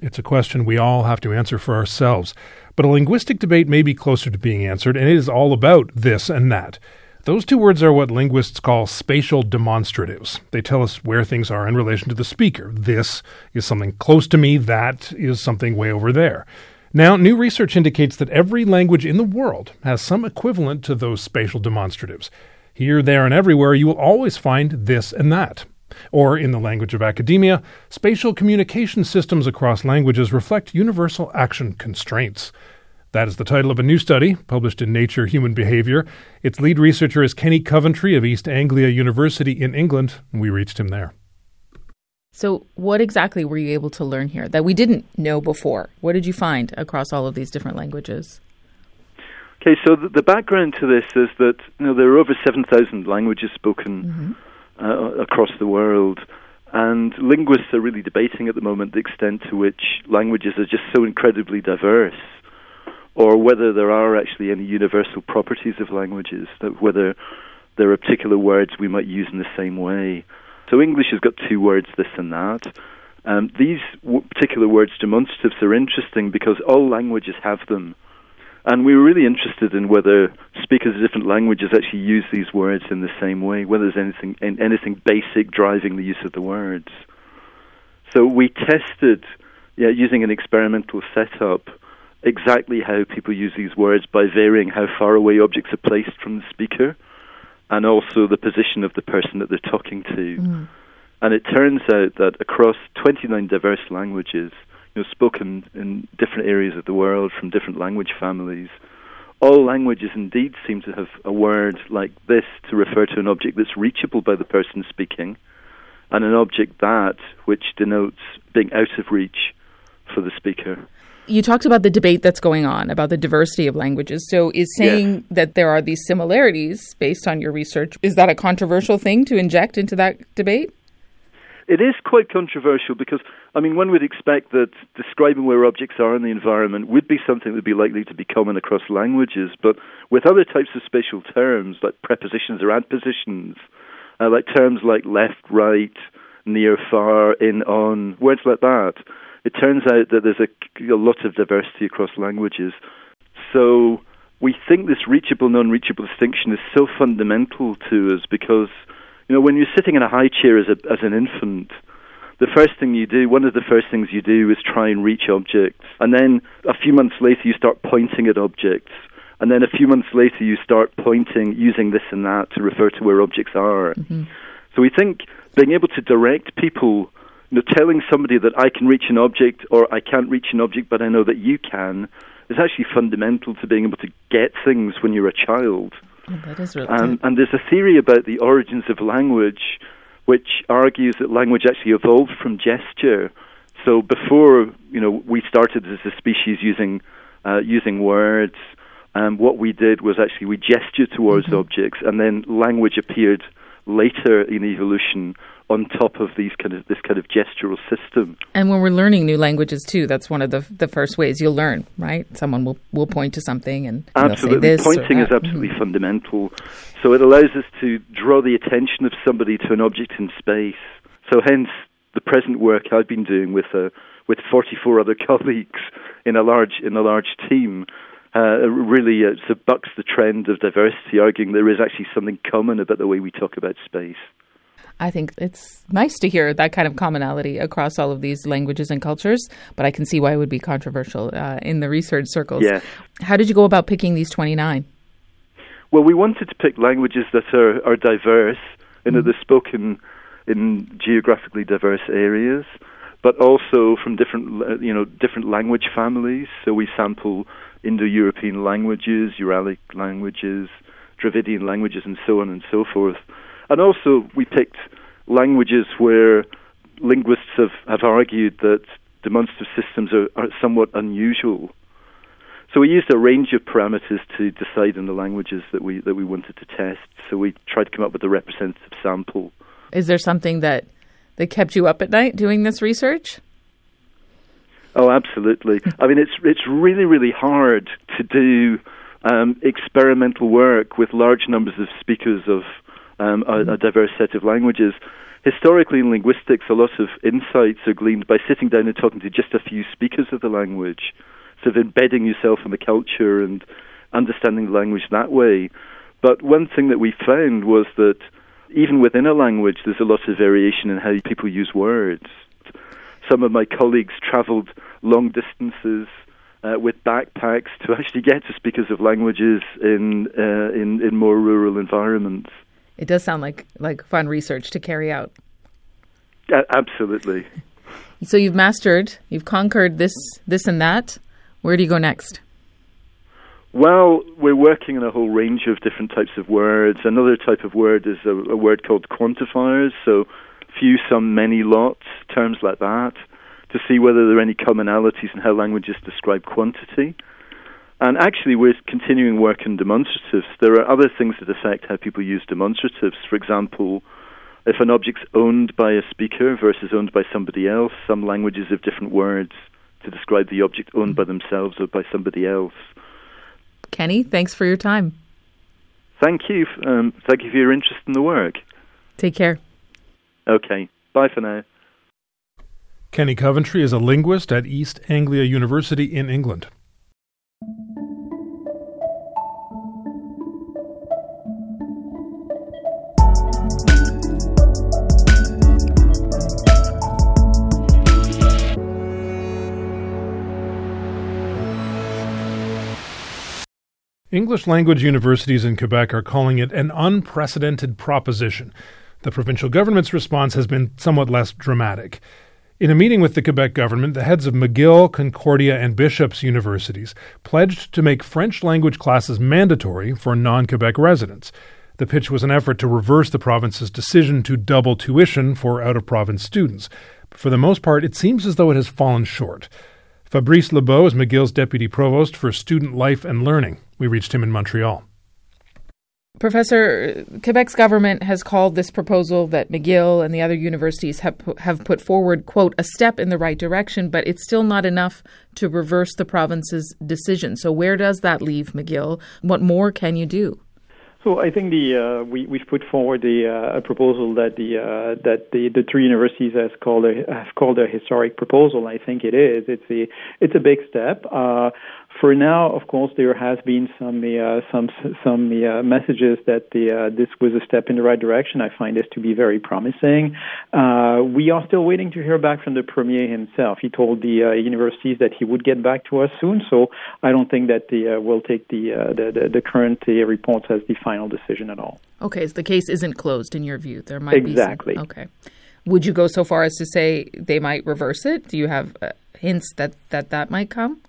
It's a question we all have to answer for ourselves, but a linguistic debate may be closer to being answered, and it is all about this and that. Those two words are what linguists call spatial demonstratives. They tell us where things are in relation to the speaker. This is something close to me, that is something way over there. Now, new research indicates that every language in the world has some equivalent to those spatial demonstratives. Here, there, and everywhere, you will always find this and that. Or, in the language of academia, spatial communication systems across languages reflect universal action constraints. That is the title of a new study published in Nature Human Behavior. Its lead researcher is Kenny Coventry of East Anglia University in England, and we reached him there. So, what exactly were you able to learn here that we didn't know before? What did you find across all of these different languages? Okay, so the, the background to this is that you know there are over seven thousand languages spoken mm-hmm. uh, across the world, and linguists are really debating at the moment the extent to which languages are just so incredibly diverse, or whether there are actually any universal properties of languages, that whether there are particular words we might use in the same way. So English has got two words, this and that. Um, these w- particular words, demonstratives, are interesting because all languages have them. And we were really interested in whether speakers of different languages actually use these words in the same way, whether there's anything anything basic driving the use of the words. So we tested, yeah, using an experimental setup, exactly how people use these words by varying how far away objects are placed from the speaker, and also the position of the person that they're talking to. Mm. And it turns out that across 29 diverse languages, you know, spoken in different areas of the world from different language families. All languages indeed seem to have a word like this to refer to an object that's reachable by the person speaking, and an object that which denotes being out of reach for the speaker. You talked about the debate that's going on about the diversity of languages. So, is saying yes. that there are these similarities based on your research, is that a controversial thing to inject into that debate? It is quite controversial because, I mean, one would expect that describing where objects are in the environment would be something that would be likely to be common across languages, but with other types of spatial terms, like prepositions or adpositions, uh, like terms like left, right, near, far, in, on, words like that, it turns out that there's a, a lot of diversity across languages. So we think this reachable, non reachable distinction is so fundamental to us because you know, when you're sitting in a high chair as a as an infant, the first thing you do, one of the first things you do is try and reach objects. And then a few months later, you start pointing at objects. And then a few months later, you start pointing, using this and that to refer to where objects are. Mm-hmm. So we think being able to direct people, you know, telling somebody that I can reach an object or I can't reach an object, but I know that you can, is actually fundamental to being able to get things when you're a child. Oh, that is really and, and there's a theory about the origins of language which argues that language actually evolved from gesture. So before you know we started as a species using uh, using words, um, what we did was actually we gestured towards mm-hmm. objects, and then language appeared later in evolution on top of these kind of this kind of gestural system. And when we're learning new languages too, that's one of the the first ways you'll learn, right? Someone will will point to something and absolutely pointing is absolutely mm-hmm. fundamental. So it allows us to draw the attention of somebody to an object in space. So hence the present work I've been doing with uh, with 44 other colleagues in a large in a large team. Uh, really uh, bucks the trend of diversity, arguing there is actually something common about the way we talk about space. I think it's nice to hear that kind of commonality across all of these languages and cultures, but I can see why it would be controversial uh, in the research circles. Yeah. How did you go about picking these 29? Well, we wanted to pick languages that are, are diverse and mm. that they're spoken in geographically diverse areas, but also from different, you know, different language families. So we sample Indo-European languages, Uralic languages, Dravidian languages, and so on and so forth. And also, we picked languages where linguists have, have argued that demonstrative systems are, are somewhat unusual. So we used a range of parameters to decide on the languages that we that we wanted to test. So we tried to come up with a representative sample. Is there something that that kept you up at night doing this research? Oh, absolutely. I mean, it's it's really really hard to do um, experimental work with large numbers of speakers of um, a, a diverse set of languages. Historically, in linguistics, a lot of insights are gleaned by sitting down and talking to just a few speakers of the language, sort of embedding yourself in the culture and understanding the language that way. But one thing that we found was that even within a language, there's a lot of variation in how people use words. Some of my colleagues traveled long distances uh, with backpacks to actually get to speakers of languages in, uh, in, in more rural environments. It does sound like like fun research to carry out. Uh, absolutely. So you've mastered, you've conquered this, this, and that. Where do you go next? Well, we're working on a whole range of different types of words. Another type of word is a, a word called quantifiers, so few, some, many, lots, terms like that, to see whether there are any commonalities in how languages describe quantity. And actually, we're continuing work in demonstratives. There are other things that affect how people use demonstratives. For example, if an object's owned by a speaker versus owned by somebody else, some languages have different words to describe the object owned by themselves or by somebody else. Kenny, thanks for your time. Thank you. Um, thank you for your interest in the work. Take care. Okay. Bye for now. Kenny Coventry is a linguist at East Anglia University in England. English language universities in Quebec are calling it an unprecedented proposition. The provincial government's response has been somewhat less dramatic. In a meeting with the Quebec government, the heads of McGill, Concordia, and Bishop's universities pledged to make French language classes mandatory for non Quebec residents. The pitch was an effort to reverse the province's decision to double tuition for out of province students. But for the most part, it seems as though it has fallen short. Fabrice Labeau is McGill's deputy provost for student life and learning. We reached him in Montreal. Professor, Quebec's government has called this proposal that McGill and the other universities have, have put forward, quote, a step in the right direction, but it's still not enough to reverse the province's decision. So, where does that leave McGill? What more can you do? So I think the uh, we we've put forward a, uh, a proposal that the uh, that the, the three universities has called a have called a historic proposal. I think it is. It's a it's a big step. Uh, for now, of course, there has been some uh, some some uh, messages that the, uh, this was a step in the right direction. I find this to be very promising. Uh, we are still waiting to hear back from the premier himself. He told the uh, universities that he would get back to us soon. So I don't think that the uh, we'll take the, the, the the current reports as the final decision at all. Okay, so the case isn't closed in your view. There might exactly. be some, okay. Would you go so far as to say they might reverse it? Do you have hints that that that might come?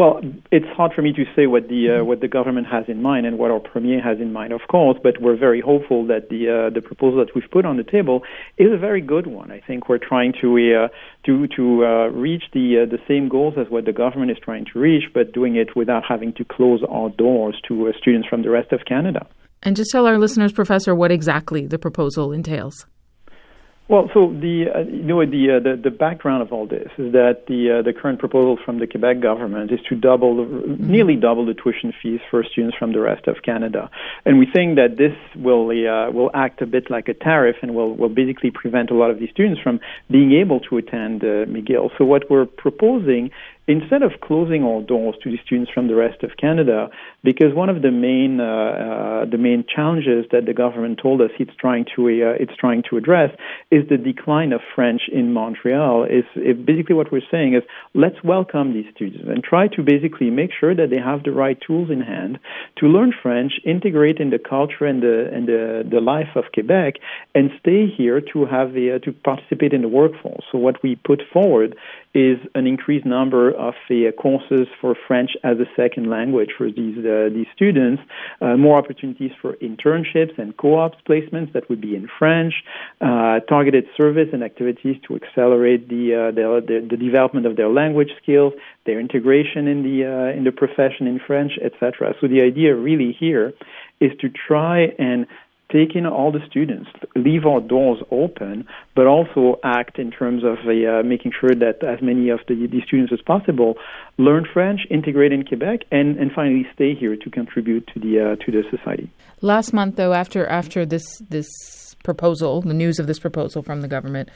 Well, it's hard for me to say what the uh, what the government has in mind and what our premier has in mind, of course. But we're very hopeful that the uh, the proposal that we've put on the table is a very good one. I think we're trying to uh, to to uh, reach the uh, the same goals as what the government is trying to reach, but doing it without having to close our doors to uh, students from the rest of Canada. And just tell our listeners, Professor, what exactly the proposal entails. Well, so the uh, you know the, uh, the the background of all this is that the uh, the current proposal from the Quebec government is to double, mm-hmm. nearly double the tuition fees for students from the rest of Canada, and we think that this will uh, will act a bit like a tariff and will will basically prevent a lot of these students from being able to attend uh, McGill. So what we're proposing instead of closing all doors to the students from the rest of Canada, because one of the main uh, uh, the main challenges that the government told us it's trying to uh, it's trying to address is the decline of French in Montreal. Is basically what we're saying is let's welcome these students and try to basically make sure that they have the right tools in hand to learn French, integrate in the culture and the and the, the life of Quebec, and stay here to have the, uh, to participate in the workforce. So what we put forward is an increased number of uh, courses for French as a second language for these uh, these students, uh, more opportunities for internships and co-ops placements that would be in French, targeted service and activities to accelerate the, the, the, the development of their language skills, their integration in the in the profession in French, etc. So the idea really here is to try and take in all the students, leave our doors open, but also act in terms of uh, making sure that as many of the, the students as possible learn French, integrate in Quebec, and, and finally stay here to contribute to the uh, to the society. Last month, though, after after this this proposal, the news of this proposal from the government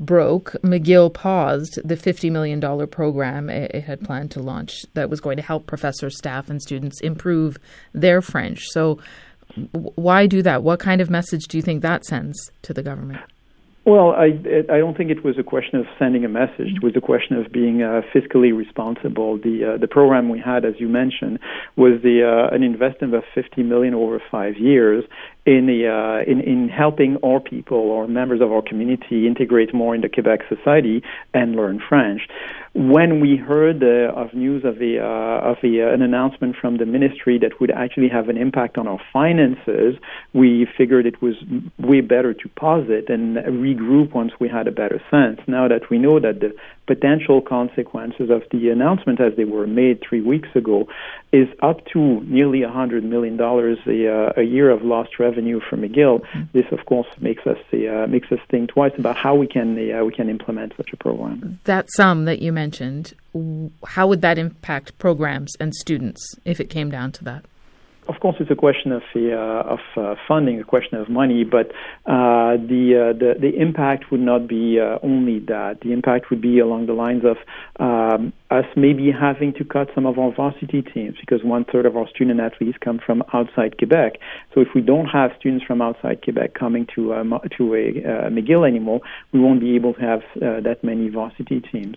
broke, McGill paused the $50 million program it had planned to launch that was going to help professors, staff, and students improve their French. So why do that? What kind of message do you think that sends to the government? Well, I I don't think it was a question of sending a message. It was a question of being uh, fiscally responsible. The uh, the program we had, as you mentioned, was the uh, an investment of 50 million over five years, in the uh, in in helping our people or members of our community integrate more into Quebec society and learn French. When we heard uh, of news of a uh, of a, uh, an announcement from the ministry that would actually have an impact on our finances, we figured it was way better to pause it and regroup once we had a better sense. Now that we know that the potential consequences of the announcement as they were made three weeks ago is up to nearly $100 million a, uh, a year of lost revenue for McGill. Mm-hmm. This, of course, makes us uh, makes us think twice about how we can uh, we can implement such a program. That sum that you mentioned, how would that impact programs and students if it came down to that? of course, it's a question of uh, of uh, funding, a question of money, but uh, the, the the impact would not be only that. The impact would be along the lines of um, us maybe having to cut some of our varsity teams because one third of our student athletes come from outside Quebec. So if we don't have students from outside Quebec coming to uh, to a uh, McGill anymore, we won't be able to have uh, that many varsity teams.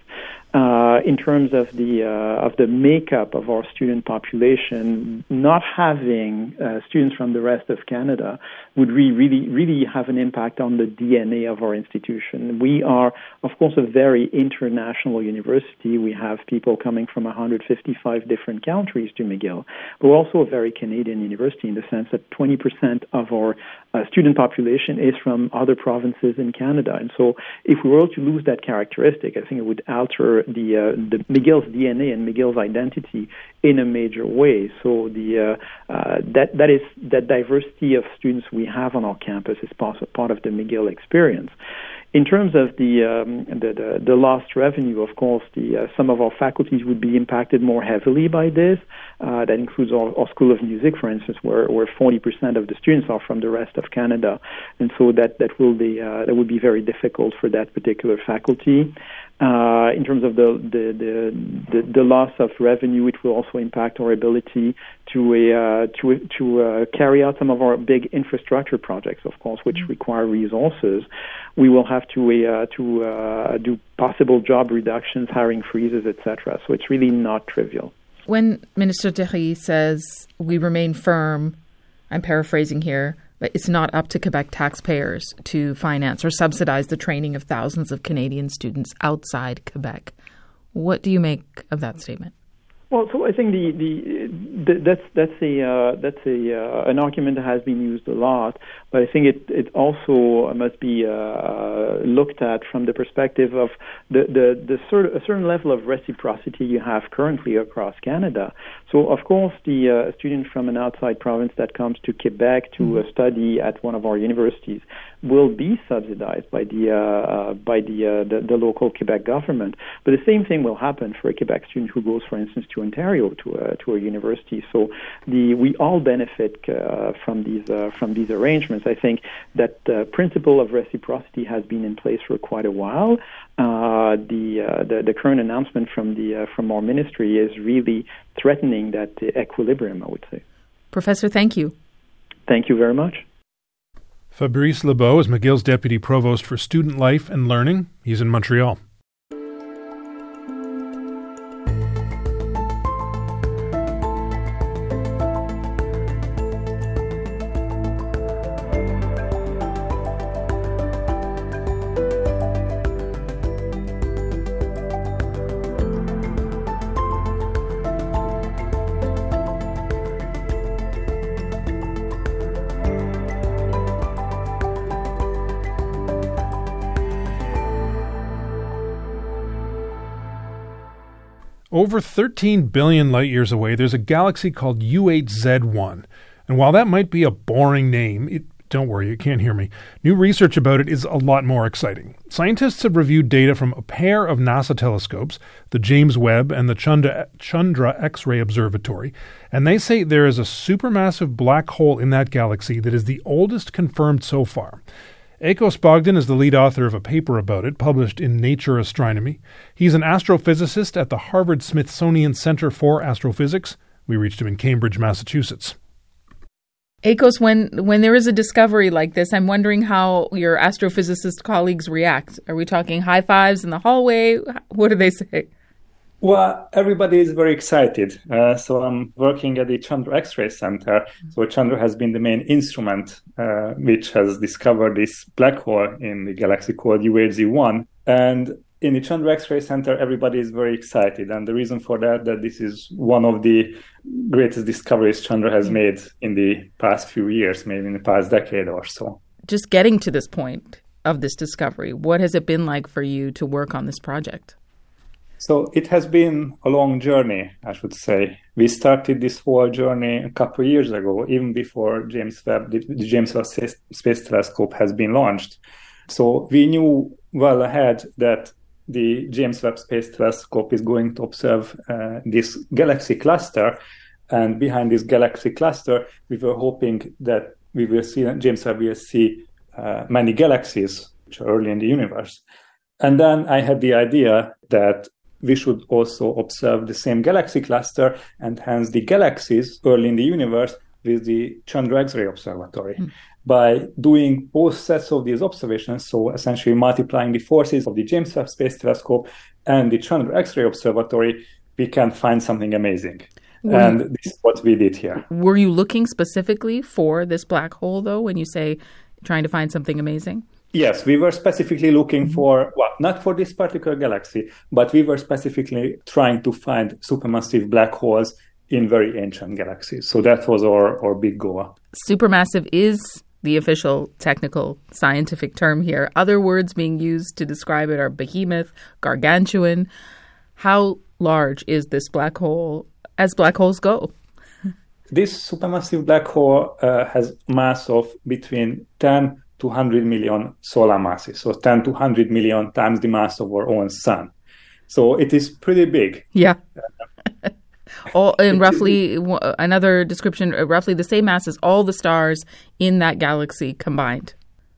Uh, in terms of the uh, of the makeup of our student population, not having students from the rest of Canada would re- really really have an impact on the DNA of our institution. We are, of course, a very international university. We have people coming from 155 different countries to McGill. But we're also a very Canadian university in the sense that 20% of our uh, student population is from other provinces in Canada. And so if we were to lose that characteristic, I think it would alter the, uh, the McGill's DNA and McGill's identity in a major way. So the uh, uh, that that is that diversity of students we have on our campus is part of the McGill experience. In terms of the, um, the, the, the lost revenue, of course, the, uh, some of our faculties would be impacted more heavily by this. Uh, that includes our, our, School of Music, for instance, where, where 40% of the students are from the rest of Canada, and so that that will be uh, that would be very difficult for that particular faculty. Uh, in terms of the the, the the, loss of revenue, it will also impact our ability to uh, to to uh, carry out some of our big infrastructure projects, of course, which mm-hmm. require resources. We will have to uh, to uh, do possible job reductions, hiring freezes, etc. So it's really not trivial. When Minister Déry says we remain firm, I'm paraphrasing here it's not up to Quebec taxpayers to finance or subsidize the training of thousands of Canadian students outside Quebec. What do you make of that statement? Well, so I think the, the, the that's that's a uh, that's a uh, an argument that has been used a lot, but I think it it also must be uh, looked at from the perspective of the the, the of a certain level of reciprocity you have currently across Canada. So of course, the uh, student from an outside province that comes to Quebec to mm-hmm. study at one of our universities will be subsidized by the uh, uh, by the, uh, the, the local Quebec government. But the same thing will happen for a Quebec student who goes, for instance, to Ontario to a, to a university. So the we all benefit uh, from these uh, from these arrangements. I think that the principle of reciprocity has been in place for quite a while. Uh, the, the, the current announcement from the from our ministry is really threatening that equilibrium. I would say. Professor, thank you. Thank you very much. Fabrice Labeau is McGill's Deputy Provost for Student Life and Learning. He's in Montreal. Over 13 billion light years away, there's a galaxy called UHZ1. And while that might be a boring name, it, don't worry, you can't hear me. New research about it is a lot more exciting. Scientists have reviewed data from a pair of NASA telescopes, the James Webb and the Chandra, X ray Observatory, and they say there is a supermassive black hole in that galaxy that is the oldest confirmed so far. Akos Bogdan is the lead author of a paper about it published in Nature Astronomy. He's an astrophysicist at the Harvard Smithsonian Center for Astrophysics. We reached him in Cambridge, Massachusetts. Akos, when when there is a discovery like this, I'm wondering how your astrophysicist colleagues react. Are we talking high fives in the hallway? What do they say? Well, everybody is very excited. Uh, so I'm working at the Chandra X-ray Center. So Chandra has been the main instrument uh, which has discovered this black hole in the galaxy called UHZ1. And in the Chandra X-ray Center, everybody is very excited, and the reason for that that this is one of the greatest discoveries Chandra has made in the past few years, maybe in the past decade or so. Just getting to this point of this discovery, what has it been like for you to work on this project? So it has been a long journey, I should say. We started this whole journey a couple of years ago, even before James Webb, the, James Webb Space Telescope has been launched. So we knew well ahead that the James Webb Space Telescope is going to observe uh, this galaxy cluster. And behind this galaxy cluster, we were hoping that we will see, James Webb will see uh, many galaxies which are early in the universe. And then I had the idea that we should also observe the same galaxy cluster and hence the galaxies early in the universe with the Chandra X-ray Observatory. Mm. By doing both sets of these observations, so essentially multiplying the forces of the James Webb Space Telescope and the Chandra X-ray Observatory, we can find something amazing. Were and you, this is what we did here. Were you looking specifically for this black hole, though, when you say trying to find something amazing? Yes, we were specifically looking mm-hmm. for, well, not for this particular galaxy, but we were specifically trying to find supermassive black holes in very ancient galaxies. So that was our, our big goal. Supermassive is the official technical scientific term here. Other words being used to describe it are behemoth, gargantuan. How large is this black hole as black holes go? This supermassive black hole uh, has mass of between 10 to 100 million solar masses, so 10 to 100 million times the mass of our own sun. So it is pretty big. Yeah. all in roughly another description, uh, roughly the same mass as all the stars in that galaxy combined.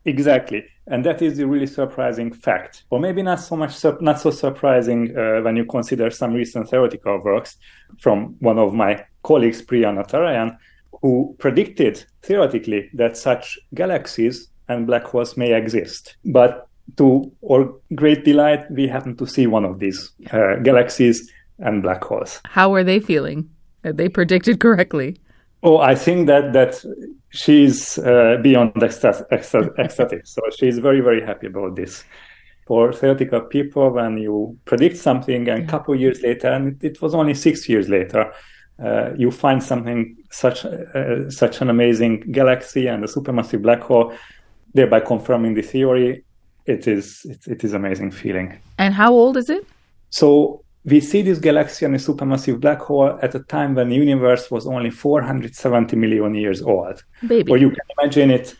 Exactly, and that is the really surprising fact, or maybe not so much, not so surprising uh, when you consider some recent theoretical works from one of my colleagues, Priya Natarajan, who predicted theoretically that such galaxies and black holes may exist. But to our great delight, we happen to see one of these uh, galaxies and black holes. How are they feeling? Are they predicted correctly? Oh, I think that that she's uh, beyond ecstatic. so she's very, very happy about this. For theoretical people, when you predict something and a couple years later, and it was only six years later, uh, you find something such uh, such an amazing galaxy and a supermassive black hole thereby confirming the theory. It is it, it is amazing feeling. And how old is it? So we see this galaxy and a supermassive black hole at a time when the universe was only 470 million years old. Baby. Or you can imagine it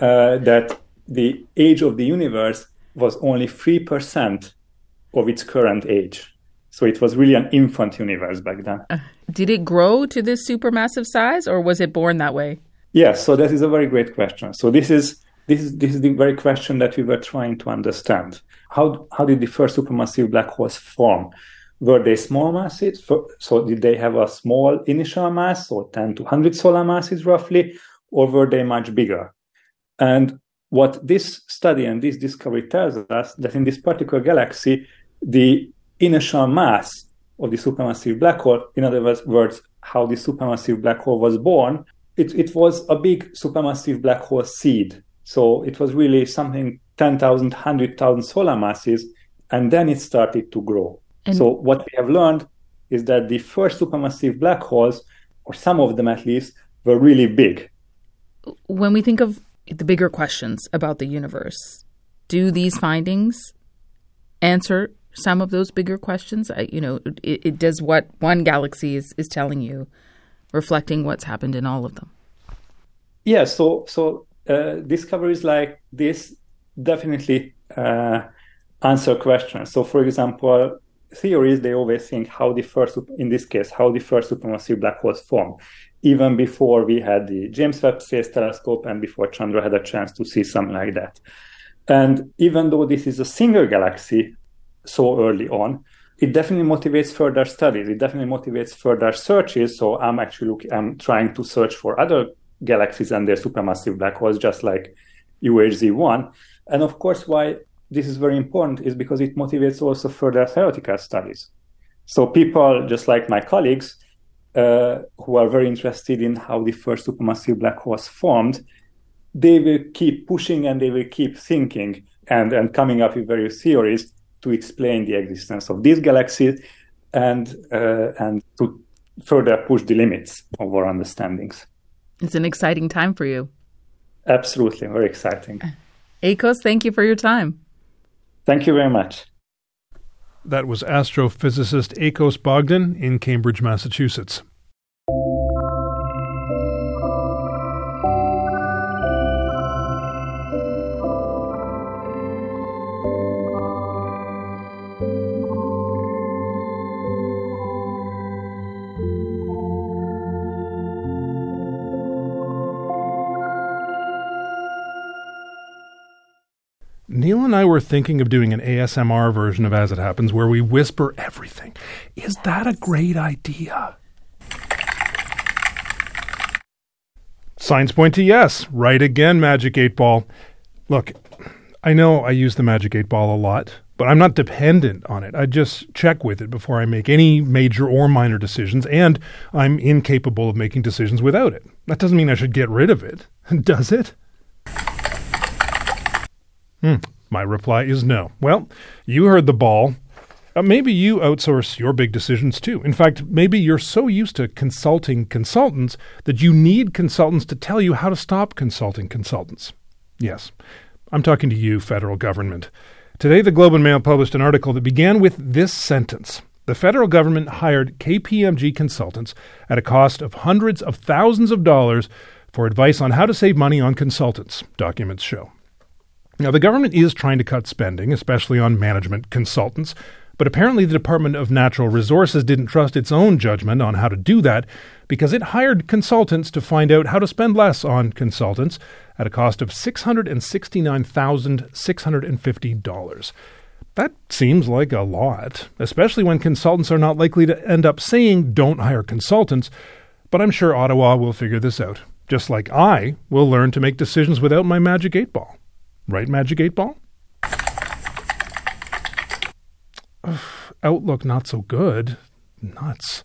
uh, that the age of the universe was only 3% of its current age. So it was really an infant universe back then. Uh, did it grow to this supermassive size or was it born that way? Yes, so that is a very great question. So this is this is this is the very question that we were trying to understand. How how did the first supermassive black holes form? Were they small masses? So did they have a small initial mass, or 10 to 100 solar masses roughly, or were they much bigger? And what this study and this discovery tells us that in this particular galaxy, the initial mass of the supermassive black hole, in other words, how the supermassive black hole was born, it, it was a big supermassive black hole seed so it was really something 10,000, 100,000 solar masses, and then it started to grow. And so what we have learned is that the first supermassive black holes, or some of them at least, were really big. When we think of the bigger questions about the universe, do these findings answer some of those bigger questions? I, you know, it, it does what one galaxy is, is telling you, reflecting what's happened in all of them. Yeah, so so uh, discoveries like this definitely uh, answer questions. So, for example, theories they always think how the first, in this case, how the first supermassive black holes formed, even before we had the James Webb Space Telescope and before Chandra had a chance to see something like that. And even though this is a single galaxy so early on, it definitely motivates further studies. It definitely motivates further searches. So I'm actually looking, I'm trying to search for other galaxies and their supermassive black holes, just like UHZ1. And of course, why this is very important is because it motivates also further theoretical studies. So people, just like my colleagues, uh, who are very interested in how the first supermassive black holes formed, they will keep pushing and they will keep thinking and, and coming up with various theories to explain the existence of these galaxies and uh, and to further push the limits of our understandings. It's an exciting time for you. Absolutely, very exciting. Akos, thank you for your time. Thank you very much. That was astrophysicist Akos Bogdan in Cambridge, Massachusetts. And I were thinking of doing an ASMR version of As It Happens where we whisper everything. Is that a great idea? Signs point to yes. Right again, Magic 8 Ball. Look, I know I use the Magic 8 Ball a lot, but I'm not dependent on it. I just check with it before I make any major or minor decisions, and I'm incapable of making decisions without it. That doesn't mean I should get rid of it, does it? Hmm. My reply is no. Well, you heard the ball. Uh, maybe you outsource your big decisions too. In fact, maybe you're so used to consulting consultants that you need consultants to tell you how to stop consulting consultants. Yes, I'm talking to you, federal government. Today, the Globe and Mail published an article that began with this sentence The federal government hired KPMG consultants at a cost of hundreds of thousands of dollars for advice on how to save money on consultants, documents show. Now, the government is trying to cut spending, especially on management consultants, but apparently the Department of Natural Resources didn't trust its own judgment on how to do that because it hired consultants to find out how to spend less on consultants at a cost of $669,650. That seems like a lot, especially when consultants are not likely to end up saying don't hire consultants, but I'm sure Ottawa will figure this out, just like I will learn to make decisions without my magic eight ball. Right, Magic 8 Ball? Outlook not so good. Nuts.